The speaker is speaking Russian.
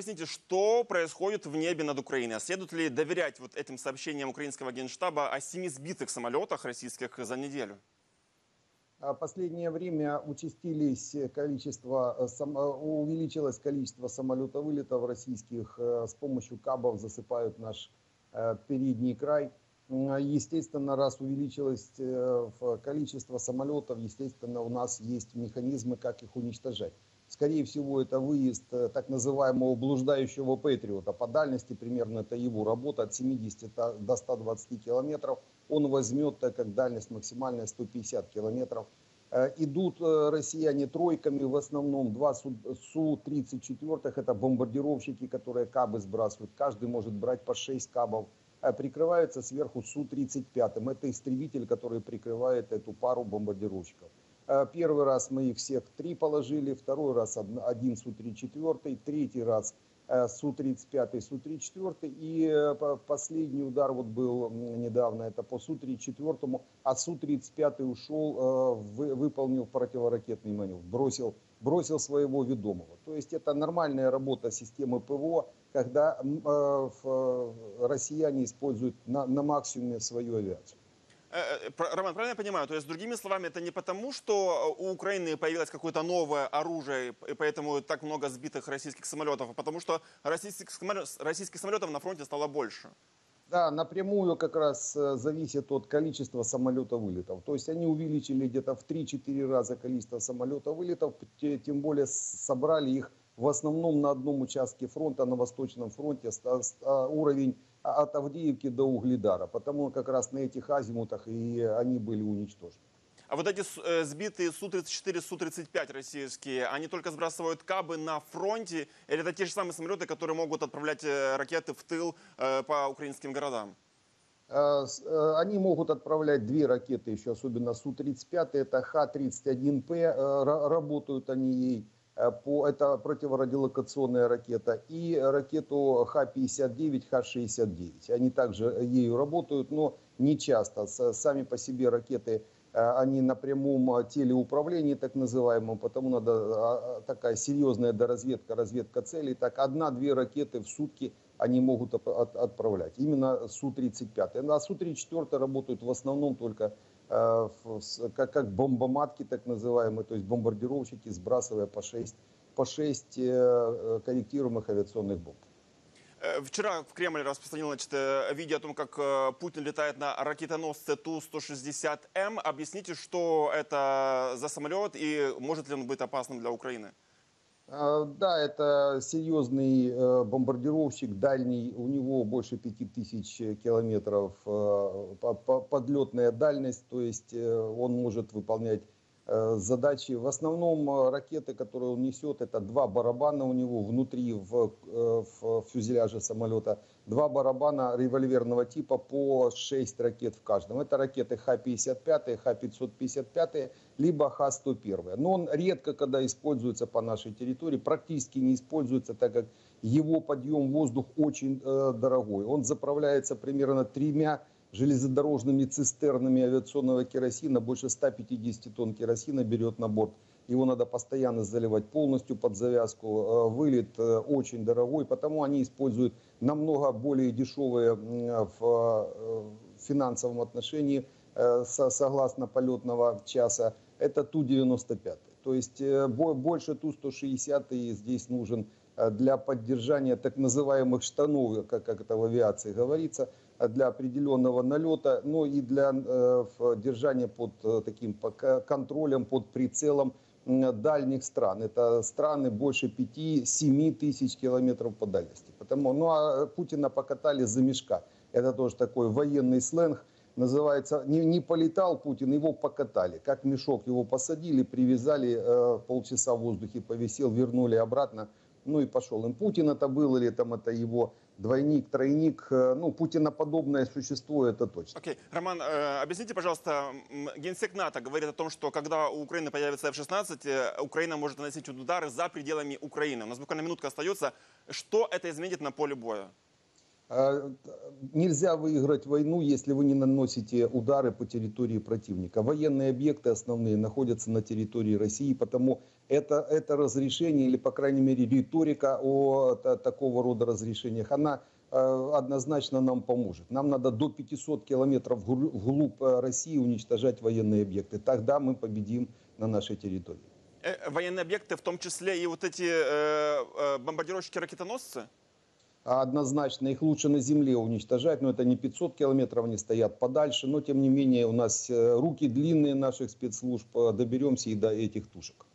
объясните, что происходит в небе над Украиной? А следует ли доверять вот этим сообщениям украинского генштаба о семи сбитых самолетах российских за неделю? А последнее время участились количество, э, э, увеличилось количество самолетовылетов российских. Э, с помощью кабов засыпают наш передний край. Естественно, раз увеличилось количество самолетов, естественно, у нас есть механизмы, как их уничтожать. Скорее всего, это выезд так называемого блуждающего Патриота. По дальности примерно это его работа от 70 до 120 километров – он возьмет, так как дальность максимальная 150 километров. Э, идут э, россияне тройками, в основном два Су-34, это бомбардировщики, которые кабы сбрасывают. Каждый может брать по 6 кабов. Э, прикрывается сверху Су-35. Это истребитель, который прикрывает эту пару бомбардировщиков. Первый раз мы их всех три положили, второй раз один Су-34, третий раз Э, Су-35, Су-34. И э, последний удар вот был недавно, это по Су-34, а Су-35 ушел, э, выполнил противоракетный маневр, бросил, бросил своего ведомого. То есть это нормальная работа системы ПВО, когда россияне используют на, на максимуме свою авиацию. Э, э, Роман, правильно я понимаю? То есть, другими словами, это не потому, что у Украины появилось какое-то новое оружие, и поэтому так много сбитых российских самолетов, а потому что российских, российских самолетов на фронте стало больше. Да, напрямую как раз э, зависит от количества самолетов вылетов. То есть они увеличили где-то в 3-4 раза количество самолетов вылетов, тем более собрали их в основном на одном участке фронта, на Восточном фронте, уровень от Авдеевки до Угледара, потому как раз на этих азимутах и они были уничтожены. А вот эти э, сбитые Су-34, Су-35 российские, они только сбрасывают кабы на фронте? Или это те же самые самолеты, которые могут отправлять э, ракеты в тыл э, по украинским городам? Они могут отправлять две ракеты еще, особенно Су-35, это Х-31П, работают они ей. Э, по, это противорадиолокационная ракета, и ракету Х-59, Х-69. Они также ею работают, но не часто. Сами по себе ракеты, э, они на прямом телеуправлении, так называемом, потому надо такая серьезная доразведка, разведка целей. Так, одна-две ракеты в сутки они могут отправлять. Именно Су-35. А Су-34 работают в основном только Э, как, как бомбоматки так называемые, то есть бомбардировщики, сбрасывая по 6, по 6 э, э, корректируемых авиационных бомб. Вчера в Кремль распространил значит, видео о том, как Путин летает на ракетоносце Ту-160М. Объясните, что это за самолет и может ли он быть опасным для Украины? А, да, это серьезный э, бомбардировщик, дальний, у него больше 5000 километров э, подлетная дальность, то есть э, он может выполнять задачи. В основном ракеты, которые он несет, это два барабана у него внутри в, в фюзеляже самолета, два барабана револьверного типа по 6 ракет в каждом. Это ракеты Х-55, Х-555, либо Х-101. Но он редко когда используется по нашей территории, практически не используется, так как его подъем в воздух очень э, дорогой. Он заправляется примерно тремя железнодорожными цистернами авиационного керосина, больше 150 тонн керосина берет на борт. Его надо постоянно заливать полностью под завязку. Э, вылет э, очень дорогой, потому они используют намного более дешевые в э, финансовом отношении, согласно полетного часа, это Ту-95. То есть больше Ту-160 и здесь нужен для поддержания так называемых штанов, как это в авиации говорится, для определенного налета, но и для э, держания под таким контролем, под прицелом дальних стран. Это страны больше 5-7 тысяч километров по дальности. Потому, ну а Путина покатали за мешка. Это тоже такой военный сленг. Называется, не, не полетал Путин, его покатали. Как мешок его посадили, привязали, э, полчаса в воздухе повисел, вернули обратно. Ну и пошел. Им Путин это был или там это его двойник, тройник, э, ну, Путина-подобное существо, это точно. Окей. Okay. Роман, э, объясните, пожалуйста, генсек НАТО говорит о том, что когда у Украины появится F-16, э, Украина может наносить удары за пределами Украины. У нас буквально минутка остается. Что это изменит на поле боя? Э, нельзя выиграть войну, если вы не наносите удары по территории противника. Военные объекты основные находятся на территории России, потому это, это разрешение, или, по крайней мере, риторика о, о такого рода разрешениях, она э, однозначно нам поможет. Нам надо до 500 километров вглубь э, России уничтожать военные объекты. Тогда мы победим на нашей территории. Военные объекты, в том числе и вот эти э, э, бомбардировщики-ракетоносцы? Однозначно их лучше на земле уничтожать, но это не 500 километров, они стоят подальше, но тем не менее у нас э, руки длинные наших спецслужб, доберемся и до этих тушек.